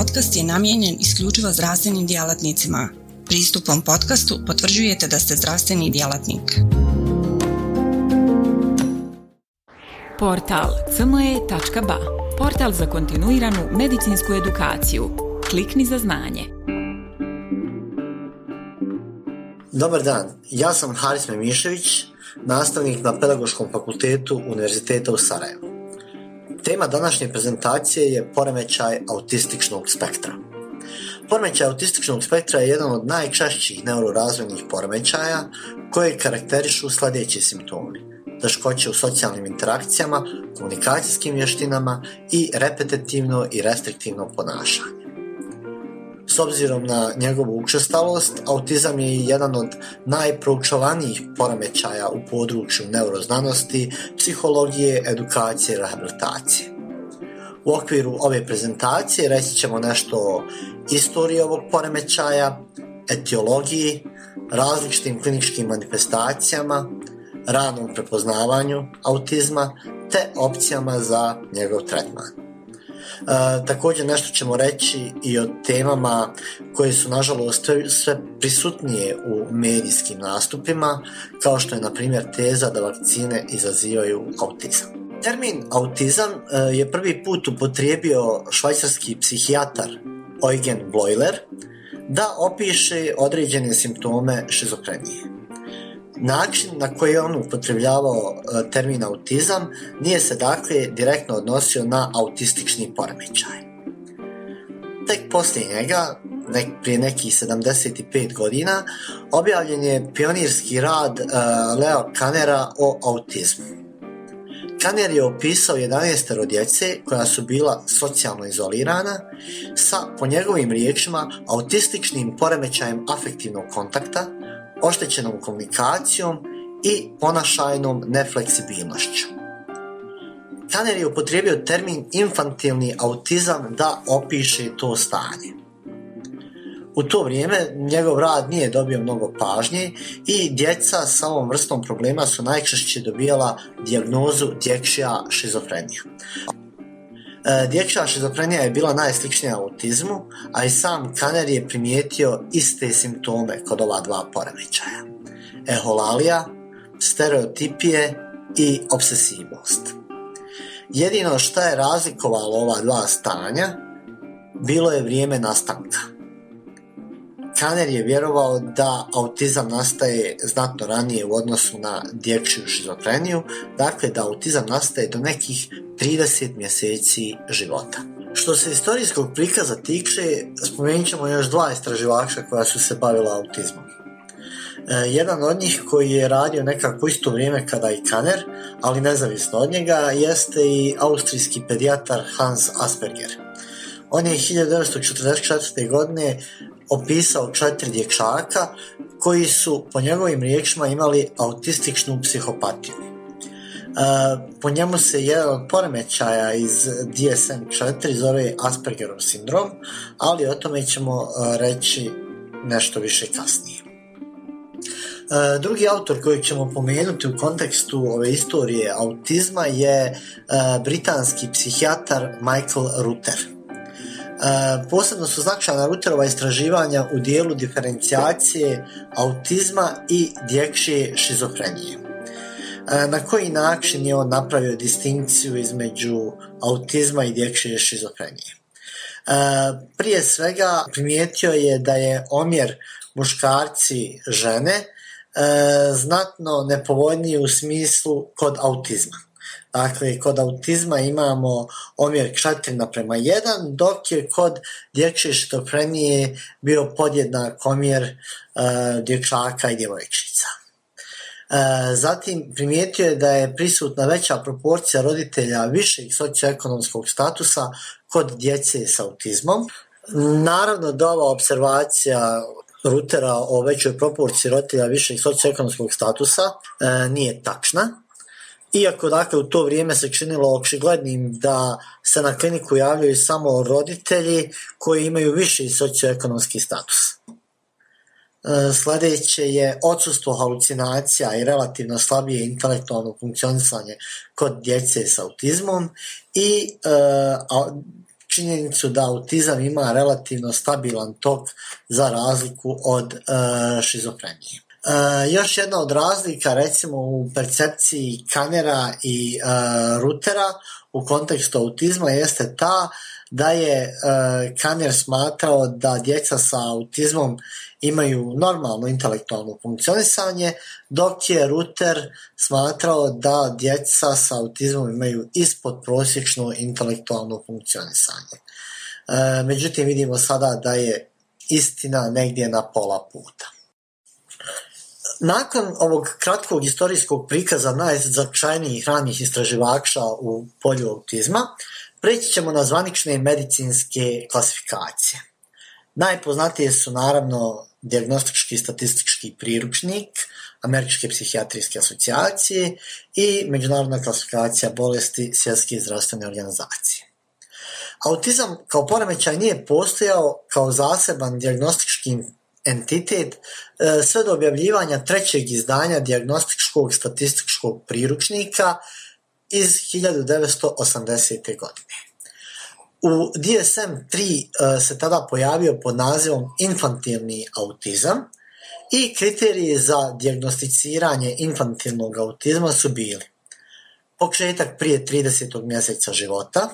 podcast je namijenjen isključivo zdravstvenim djelatnicima. Pristupom podcastu potvrđujete da ste zdravstveni djelatnik. Portal cme.ba Portal za kontinuiranu medicinsku edukaciju. Klikni za znanje. Dobar dan, ja sam Haris Memišević, nastavnik na Pedagoškom fakultetu Univerziteta u Sarajevu. Tema današnje prezentacije je poremećaj autističnog spektra. Poremećaj autističnog spektra je jedan od najčešćih neurorazvojnih poremećaja koje karakterišu sljedeći simptomi. Teškoće u socijalnim interakcijama, komunikacijskim vještinama i repetitivno i restriktivno ponašanje. S obzirom na njegovu učestalost, autizam je jedan od najproučavanijih poremećaja u području neuroznanosti, psihologije, edukacije i rehabilitacije. U okviru ove prezentacije reći ćemo nešto o istoriji ovog poremećaja, etiologiji, različitim kliničkim manifestacijama, ranom prepoznavanju autizma te opcijama za njegov tretman. Također nešto ćemo reći i o temama koje su nažalost sve prisutnije u medijskim nastupima, kao što je na primjer teza da vakcine izazivaju autizam. Termin autizam e, je prvi put upotrijebio švajcarski psihijatar Eugen Bloiler da opiše određene simptome šizofrenije. Način na koji je on upotrebljavao e, termin autizam nije se dakle direktno odnosio na autistični poremećaj. Tek poslije njega, prije nekih 75 godina, objavljen je pionirski rad e, Leo Kanera o autizmu. Kaner je opisao 11 djece koja su bila socijalno izolirana sa, po njegovim riječima, autističnim poremećajem afektivnog kontakta, oštećenom komunikacijom i ponašajnom nefleksibilnošću. Kanner je upotrijebio termin infantilni autizam da opiše to stanje. U to vrijeme njegov rad nije dobio mnogo pažnje i djeca sa ovom vrstom problema su najčešće dobijala dijagnozu dječja šizofrenija. E, dječja šizofrenija je bila najsličnija autizmu, a i sam Kaner je primijetio iste simptome kod ova dva poremećaja. Eholalija, stereotipije i obsesivnost. Jedino što je razlikovalo ova dva stanja bilo je vrijeme nastanka. Kaner je vjerovao da autizam nastaje znatno ranije u odnosu na dječju šizofreniju, dakle da autizam nastaje do nekih 30 mjeseci života. Što se istorijskog prikaza tiče, spomenut ćemo još dva istraživača koja su se bavila autizmom. E, jedan od njih koji je radio nekako isto vrijeme kada i Kaner, ali nezavisno od njega, jeste i austrijski pedijatar Hans Asperger. On je 1944. godine opisao četiri dječaka koji su po njegovim riječima imali autističnu psihopatiju. E, po njemu se jedan od poremećaja iz DSM-4 zove Aspergerov sindrom, ali o tome ćemo e, reći nešto više kasnije. E, drugi autor koji ćemo pomenuti u kontekstu ove istorije autizma je britanski psihijatar Michael Rutter. E, posebno su značajna Ruterova istraživanja u dijelu diferencijacije autizma i dječje šizofrenije. E, na koji način je on napravio distinkciju između autizma i dječje šizofrenije? E, prije svega primijetio je da je omjer muškarci žene znatno nepovoljniji u smislu kod autizma. Dakle, kod autizma imamo omjer 4 naprema 1, dok je kod dječje šizofrenije bio podjednak omjer uh, dječaka i djevojčica. Uh, zatim primijetio je da je prisutna veća proporcija roditelja višeg socioekonomskog statusa kod djece s autizmom. Naravno da ova observacija Rutera o većoj proporciji roditelja višeg socioekonomskog statusa uh, nije tačna iako dakle u to vrijeme se činilo očiglednim da se na kliniku javljaju samo roditelji koji imaju viši socioekonomski status. E, sljedeće je odsustvo halucinacija i relativno slabije intelektualno funkcionisanje kod djece s autizmom i e, činjenicu da autizam ima relativno stabilan tok za razliku od e, šizofrenije. E, još jedna od razlika recimo u percepciji kanera i e, rutera u kontekstu autizma jeste ta da je e, Kaner smatrao da djeca sa autizmom imaju normalno intelektualno funkcionisanje, dok je Ruter smatrao da djeca sa autizmom imaju ispod prosječno intelektualno funkcionisanje. E, međutim, vidimo sada da je istina negdje na pola puta. Nakon ovog kratkog historijskog prikaza najznačajnijih ranih istraživača u polju autizma, preći ćemo na zvanične medicinske klasifikacije. Najpoznatije su naravno diagnostički i statistički priručnik Američke psihijatrijske asocijacije i međunarodna klasifikacija bolesti Svjetske zdravstvene organizacije. Autizam kao poremećaj nije postojao kao zaseban diagnostički entitet e, sve do objavljivanja trećeg izdanja diagnostičkog statističkog priručnika iz 1980. godine. U DSM-3 e, se tada pojavio pod nazivom infantilni autizam i kriteriji za dijagnosticiranje infantilnog autizma su bili početak prije 30. mjeseca života,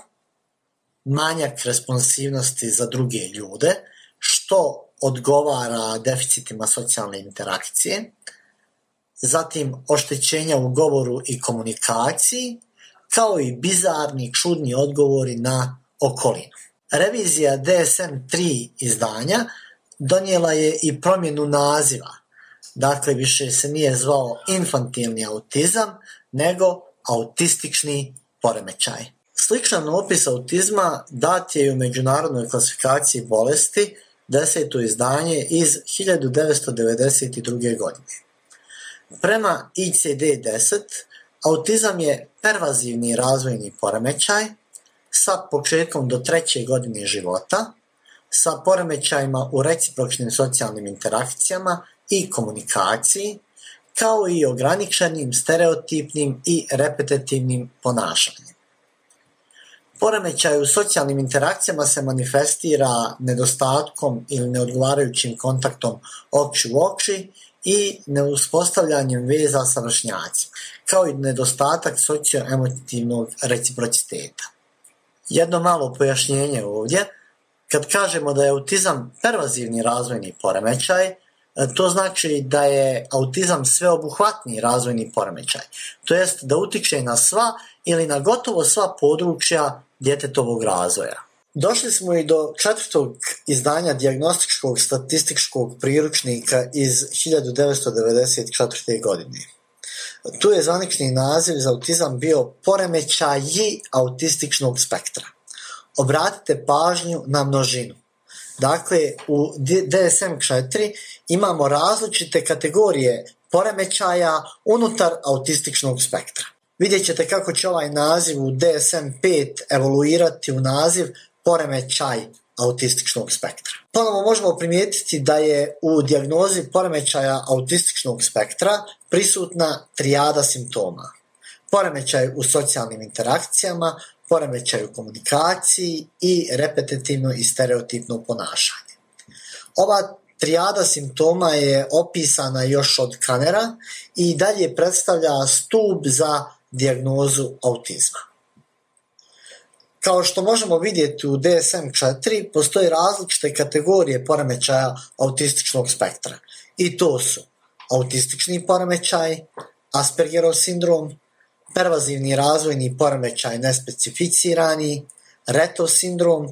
manjak responsivnosti za druge ljude, što odgovara deficitima socijalne interakcije, zatim oštećenja u govoru i komunikaciji, kao i bizarni, čudni odgovori na okolinu. Revizija DSM-3 izdanja donijela je i promjenu naziva. Dakle, više se nije zvao infantilni autizam, nego autistični poremećaj. Sličan opis autizma dat je u međunarodnoj klasifikaciji bolesti deseto izdanje iz 1992. godine. Prema ICD-10, autizam je pervazivni razvojni poremećaj sa početkom do treće godine života, sa poremećajima u recipročnim socijalnim interakcijama i komunikaciji, kao i ograničenim stereotipnim i repetitivnim ponašanjem. Poremećaj u socijalnim interakcijama se manifestira nedostatkom ili neodgovarajućim kontaktom oči u oči i neuspostavljanjem veza sa vršnjacima, kao i nedostatak socioemotivnog reciprociteta. Jedno malo pojašnjenje ovdje. Kad kažemo da je autizam pervazivni razvojni poremećaj, to znači da je autizam sveobuhvatni razvojni poremećaj. To jest da utiče na sva ili na gotovo sva područja djetetovog razvoja. Došli smo i do četvrtog izdanja dijagnostičkog statističkog priručnika iz 1994. godine. Tu je zvanični naziv za autizam bio poremećaji autističnog spektra. Obratite pažnju na množinu. Dakle, u DSM-4 imamo različite kategorije poremećaja unutar autističnog spektra. Vidjet ćete kako će ovaj naziv u DSM-5 evoluirati u naziv poremećaj autističnog spektra. Ponovo možemo primijetiti da je u dijagnozi poremećaja autističnog spektra prisutna trijada simptoma. Poremećaj u socijalnim interakcijama, poremećaj u komunikaciji i repetitivno i stereotipno ponašanje. Ova trijada simptoma je opisana još od Kanera i dalje predstavlja stup za dijagnozu autizma. Kao što možemo vidjeti u DSM-4, postoje različite kategorije poremećaja autističnog spektra. I to su autistični poremećaj, Aspergerov sindrom, pervazivni razvojni poremećaj nespecificirani, Reto sindrom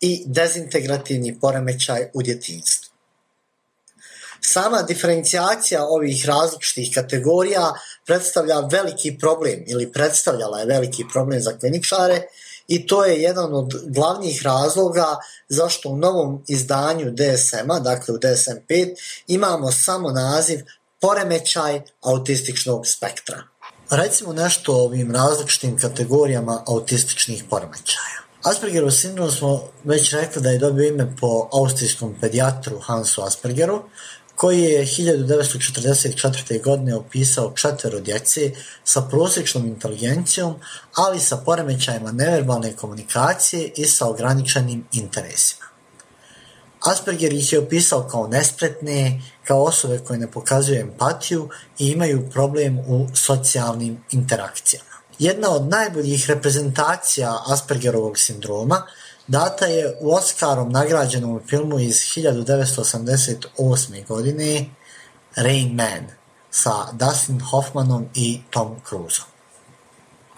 i dezintegrativni poremećaj u djetinstvu. Sama diferencijacija ovih različitih kategorija predstavlja veliki problem ili predstavljala je veliki problem za kliničare i to je jedan od glavnih razloga zašto u novom izdanju DSM-a, dakle u DSM-5, imamo samo naziv poremećaj autističnog spektra. Recimo nešto o ovim različitim kategorijama autističnih poremećaja. Aspergerov sindrom smo već rekli da je dobio ime po austrijskom pedijatru Hansu Aspergeru, koji je 1944. godine opisao četvero djece sa prosječnom inteligencijom, ali sa poremećajima neverbalne komunikacije i sa ograničenim interesima. Asperger ih je opisao kao nespretne, kao osobe koje ne pokazuju empatiju i imaju problem u socijalnim interakcijama. Jedna od najboljih reprezentacija Aspergerovog sindroma data je u Oscarom nagrađenom filmu iz 1988. godine Rain Man sa Dustin Hoffmanom i Tom Cruiseom.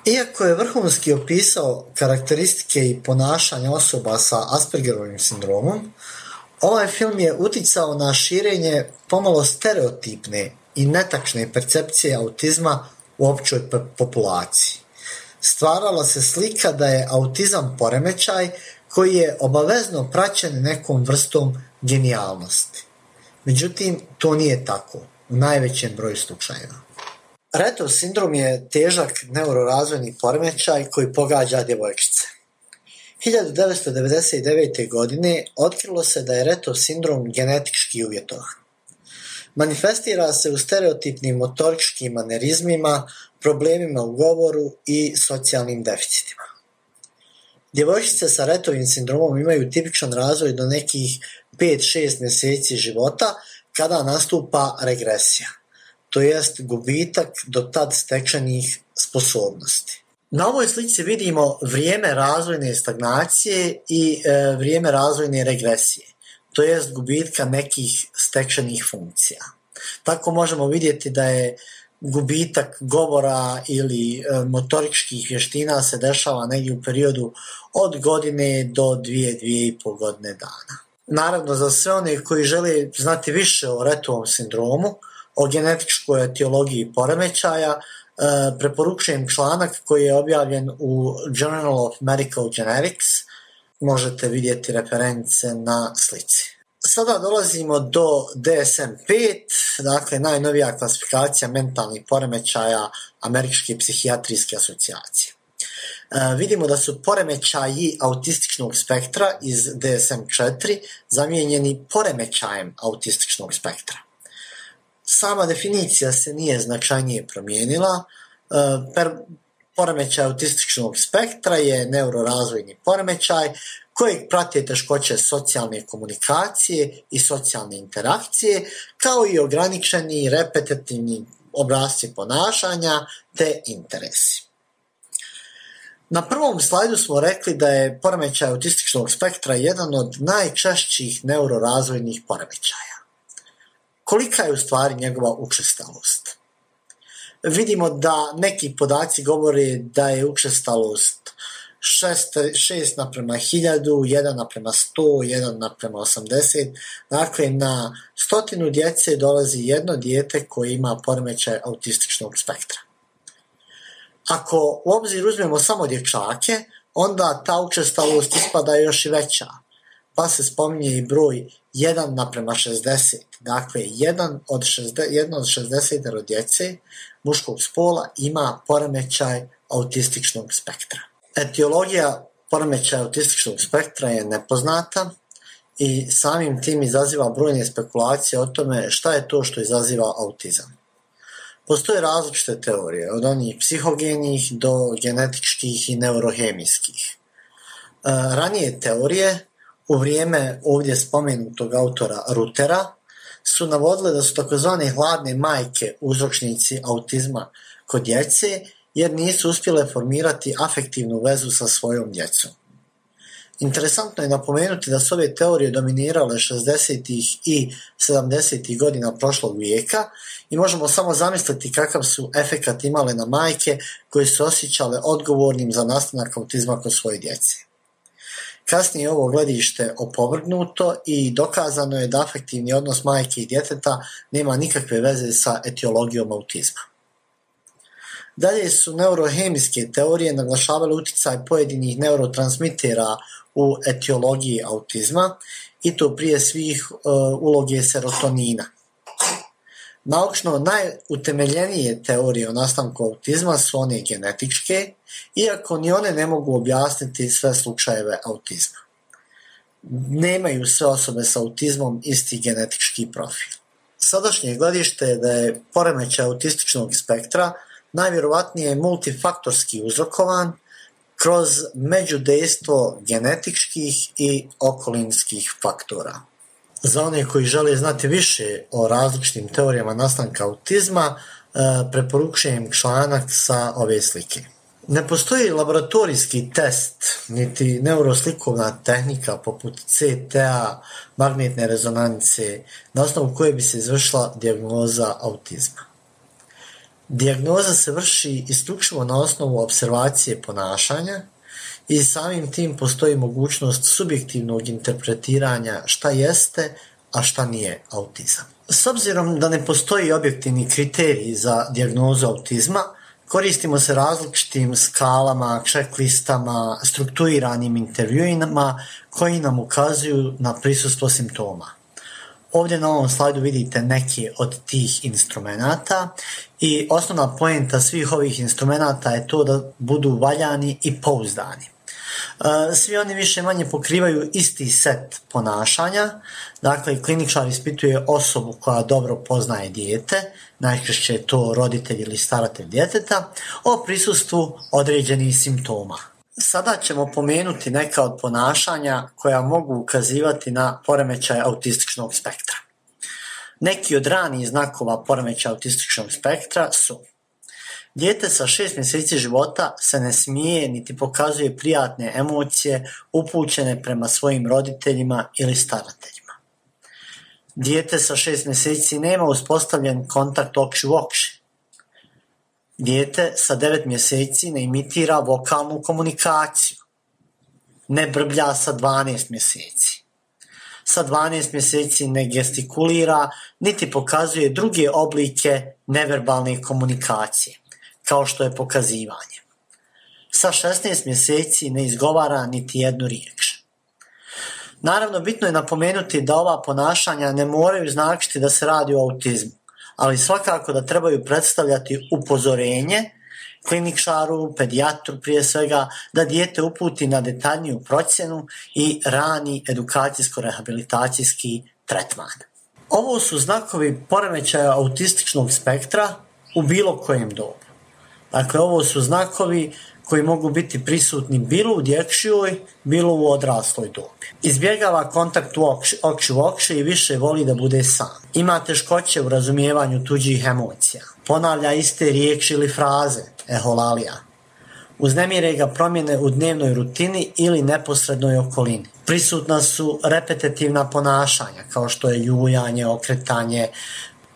Iako je vrhunski opisao karakteristike i ponašanje osoba sa Aspergerovim sindromom, ovaj film je uticao na širenje pomalo stereotipne i netačne percepcije autizma u općoj populaciji. Stvarala se slika da je autizam poremećaj koji je obavezno praćen nekom vrstom genijalnosti. Međutim, to nije tako u najvećem broju slučajeva. Retov sindrom je težak neurorazvojni poremećaj koji pogađa djevojčice. 1999. godine otkrilo se da je Retov sindrom genetički uvjetovan. Manifestira se u stereotipnim motoričkim manerizmima, problemima u govoru i socijalnim deficitima. Djevojčice sa retovim sindromom imaju tipičan razvoj do nekih 5-6 mjeseci života kada nastupa regresija, to jest gubitak do tad stečenih sposobnosti. Na ovoj slici vidimo vrijeme razvojne stagnacije i e, vrijeme razvojne regresije, to jest gubitka nekih stečenih funkcija. Tako možemo vidjeti da je gubitak govora ili e, motoričkih vještina se dešava negdje u periodu od godine do dvije, dvije i pol godine dana. Naravno, za sve one koji žele znati više o retovom sindromu, o genetičkoj etiologiji poremećaja, e, preporučujem članak koji je objavljen u Journal of Medical Genetics. Možete vidjeti reference na slici. Sada dolazimo do DSM-5, dakle najnovija klasifikacija mentalnih poremećaja Američke psihijatrijske asocijacije. E, vidimo da su poremećaji autističnog spektra iz DSM-4 zamijenjeni poremećajem autističnog spektra. Sama definicija se nije značajnije promijenila, e, per, poremećaj autističnog spektra je neurorazvojni poremećaj kojeg prate teškoće socijalne komunikacije i socijalne interakcije, kao i ograničeni repetitivni obrazci ponašanja te interesi. Na prvom slajdu smo rekli da je poremećaj autističnog spektra jedan od najčešćih neurorazvojnih poremećaja. Kolika je u stvari njegova učestalost? Vidimo da neki podaci govore da je učestalost 6, naprema 1000, 1 naprema 100, 1 naprema 80. Dakle, na stotinu djece dolazi jedno dijete koje ima poremećaj autističnog spektra. Ako u obzir uzmemo samo dječake, onda ta učestalost ispada još i veća, pa se spominje i broj 1 naprema 60. Dakle, 1 od 60, 1 od 60 djece muškog spola ima poremećaj autističnog spektra. Etiologija poremećaja autističnog spektra je nepoznata i samim tim izaziva brojne spekulacije o tome šta je to što izaziva autizam. Postoje različite teorije, od onih psihogenih do genetičkih i neurohemijskih. E, ranije teorije, u vrijeme ovdje spomenutog autora Rutera, su navodile da su takozvane hladne majke uzročnici autizma kod djece jer nisu uspjele formirati afektivnu vezu sa svojom djecom. Interesantno je napomenuti da su ove teorije dominirale 60. i 70. godina prošlog vijeka i možemo samo zamisliti kakav su efekat imale na majke koje su osjećale odgovornim za nastanak autizma kod svoje djece. Kasnije je ovo gledište opovrgnuto i dokazano je da afektivni odnos majke i djeteta nema nikakve veze sa etiologijom autizma. Dalje su neurohemijske teorije naglašavale utjecaj pojedinih neurotransmitera u etiologiji autizma i to prije svih uh, uloge serotonina. Naučno najutemeljenije teorije o nastanku autizma su one genetičke, iako ni one ne mogu objasniti sve slučajeve autizma. Nemaju sve osobe s autizmom isti genetički profil. Sadašnje gledište je da je poremećaj autističnog spektra najvjerovatnije multifaktorski uzrokovan kroz međudejstvo genetičkih i okolinskih faktora. Za one koji žele znati više o različitim teorijama nastanka autizma, e, preporučujem članak sa ove slike. Ne postoji laboratorijski test, niti neuroslikovna tehnika poput CTA, magnetne rezonance, na osnovu koje bi se izvršila dijagnoza autizma. Dijagnoza se vrši isključivo na osnovu observacije ponašanja i samim tim postoji mogućnost subjektivnog interpretiranja šta jeste, a šta nije autizam. S obzirom da ne postoji objektivni kriterij za dijagnozu autizma, koristimo se različitim skalama, checklistama, strukturiranim intervjuima koji nam ukazuju na prisustvo simptoma. Ovdje na ovom slajdu vidite neki od tih instrumenata i osnovna poenta svih ovih instrumenata je to da budu valjani i pouzdani. E, svi oni više manje pokrivaju isti set ponašanja, dakle kliničar ispituje osobu koja dobro poznaje dijete, najčešće je to roditelj ili staratelj djeteta, o prisustvu određenih simptoma. Sada ćemo pomenuti neka od ponašanja koja mogu ukazivati na poremećaj autističnog spektra. Neki od ranijih znakova poremećaja autističnog spektra su Dijete sa šest mjeseci života se ne smije niti pokazuje prijatne emocije upućene prema svojim roditeljima ili starateljima. Dijete sa šest mjeseci nema uspostavljen kontakt oči u oči. Dijete sa devet mjeseci ne imitira vokalnu komunikaciju. Ne brblja sa 12 mjeseci. Sa 12 mjeseci ne gestikulira, niti pokazuje druge oblike neverbalne komunikacije kao što je pokazivanje. Sa 16 mjeseci ne izgovara niti jednu riječ. Naravno, bitno je napomenuti da ova ponašanja ne moraju značiti da se radi o autizmu, ali svakako da trebaju predstavljati upozorenje klinikšaru, pedijatru prije svega, da dijete uputi na detaljniju procjenu i rani edukacijsko-rehabilitacijski tretman. Ovo su znakovi poremećaja autističnog spektra u bilo kojem dobu. Dakle, ovo su znakovi koji mogu biti prisutni bilo u dječjoj, bilo u odrasloj dobi. Izbjegava kontakt u oči u oči i više voli da bude sam. Ima teškoće u razumijevanju tuđih emocija. Ponavlja iste riječi ili fraze, eholalija. Uznemire ga promjene u dnevnoj rutini ili neposrednoj okolini. Prisutna su repetitivna ponašanja kao što je jujanje, okretanje,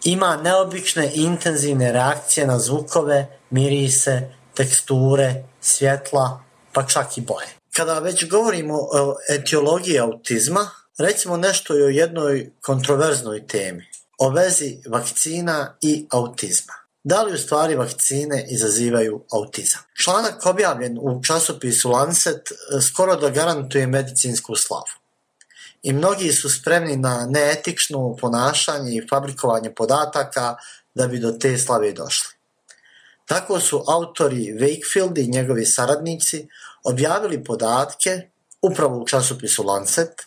ima neobične intenzivne reakcije na zvukove, mirise, teksture, svjetla, pa čak i boje. Kada već govorimo o etiologiji autizma, recimo nešto i o jednoj kontroverznoj temi, o vezi vakcina i autizma. Da li u stvari vakcine izazivaju autizam? Članak objavljen u časopisu Lancet skoro da garantuje medicinsku slavu i mnogi su spremni na neetično ponašanje i fabrikovanje podataka da bi do te slave došli. Tako su autori Wakefield i njegovi saradnici objavili podatke upravo u časopisu Lancet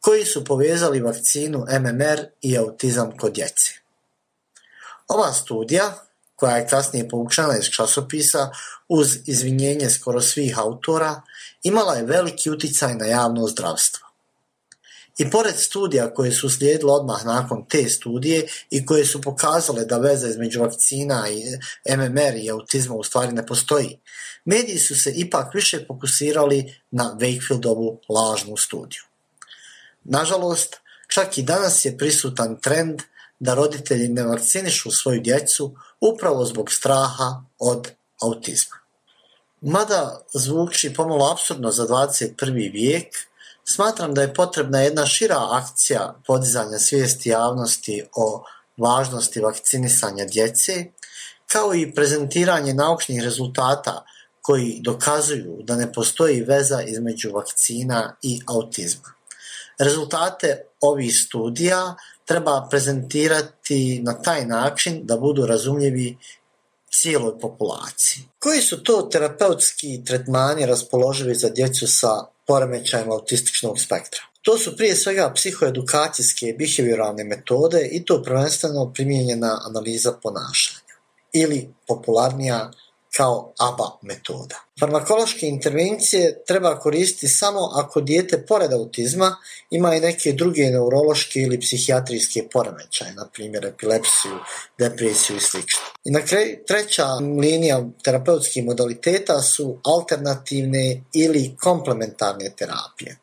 koji su povezali vakcinu MMR i autizam kod djece. Ova studija, koja je kasnije povučena iz časopisa uz izvinjenje skoro svih autora, imala je veliki uticaj na javno zdravstvo. I pored studija koje su slijedile odmah nakon te studije i koje su pokazale da veza između vakcina i MMR i autizma u stvari ne postoji, mediji su se ipak više fokusirali na Wakefieldovu lažnu studiju. Nažalost, čak i danas je prisutan trend da roditelji ne vakcinišu svoju djecu upravo zbog straha od autizma. Mada zvuči pomalo absurdno za 21. vijek, Smatram da je potrebna jedna šira akcija podizanja svijesti javnosti o važnosti vakcinisanja djece, kao i prezentiranje naučnih rezultata koji dokazuju da ne postoji veza između vakcina i autizma. Rezultate ovih studija treba prezentirati na taj način da budu razumljivi cijeloj populaciji. Koji su to terapeutski tretmani raspoloživi za djecu sa poremećajem autističnog spektra. To su prije svega psihoedukacijske behavioralne metode i to prvenstveno primijenjena analiza ponašanja ili popularnija kao ABA metoda. Farmakološke intervencije treba koristiti samo ako dijete pored autizma ima i neke druge neurološke ili psihijatrijske poremećaje, na primjer epilepsiju, depresiju i sl. I na kraju treća linija terapeutskih modaliteta su alternativne ili komplementarne terapije.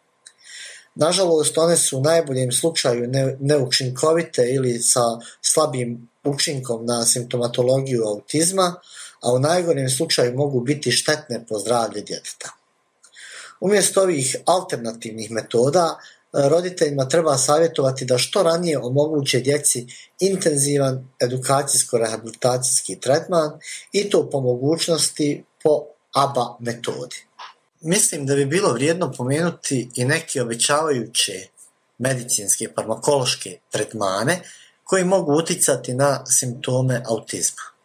Nažalost, one su u najboljem slučaju neučinkovite ili sa slabim učinkom na simptomatologiju autizma, a u najgorem slučaju mogu biti štetne po zdravlje djeteta. Umjesto ovih alternativnih metoda, roditeljima treba savjetovati da što ranije omoguće djeci intenzivan edukacijsko-rehabilitacijski tretman i to po mogućnosti po ABA metodi. Mislim da bi bilo vrijedno pomenuti i neke obećavajuće medicinske farmakološke tretmane koji mogu uticati na simptome autizma.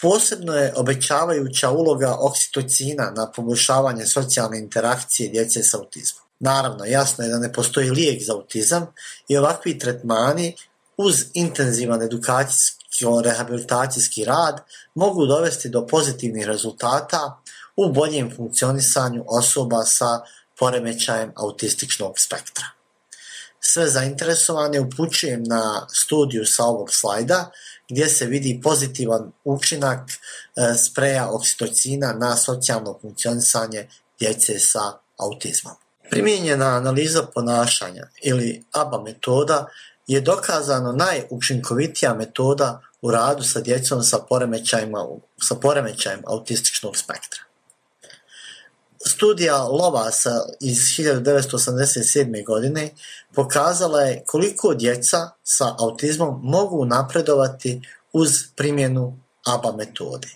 Posebno je obećavajuća uloga oksitocina na poboljšavanje socijalne interakcije djece s autizmom. Naravno, jasno je da ne postoji lijek za autizam i ovakvi tretmani uz intenzivan edukacijsko-rehabilitacijski rad mogu dovesti do pozitivnih rezultata u boljem funkcionisanju osoba sa poremećajem autističnog spektra. Sve zainteresovane upućujem na studiju sa ovog slajda gdje se vidi pozitivan učinak e, spreja oksitocina na socijalno funkcionisanje djece sa autizmom. Primijenjena analiza ponašanja ili ABA metoda je dokazano najučinkovitija metoda u radu sa djecom sa poremećajima, sa poremećajem autističnog spektra. Studija Lovasa iz 1987. godine pokazala je koliko djeca sa autizmom mogu napredovati uz primjenu ABA metode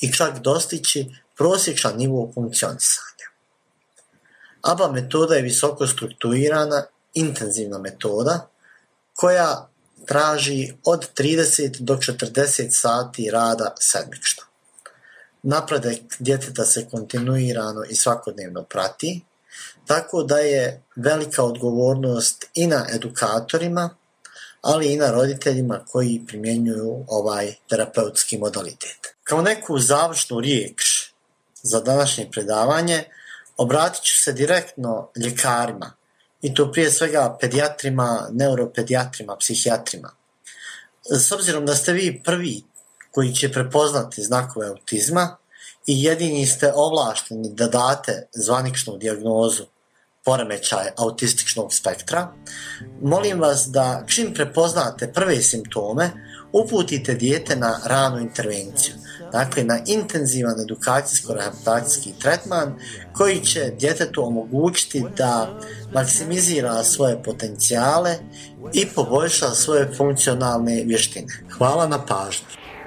i čak dostići prosječan nivo funkcionisanja. ABA metoda je visoko strukturirana, intenzivna metoda koja traži od 30 do 40 sati rada sedmično. Napredak djeteta se kontinuirano i svakodnevno prati, tako da je velika odgovornost i na edukatorima, ali i na roditeljima koji primjenjuju ovaj terapeutski modalitet. Kao neku završnu riječ za današnje predavanje obratit ću se direktno ljekarima, i to prije svega pedijatrima, neuropedijatrima, psihijatrima. S obzirom da ste vi prvi koji će prepoznati znakove autizma i jedini ste ovlašteni da date zvaničnu dijagnozu poremećaj autističnog spektra, molim vas da čim prepoznate prve simptome, uputite dijete na ranu intervenciju, dakle na intenzivan edukacijsko-rehabilitacijski tretman koji će djetetu omogućiti da maksimizira svoje potencijale i poboljša svoje funkcionalne vještine. Hvala na pažnju.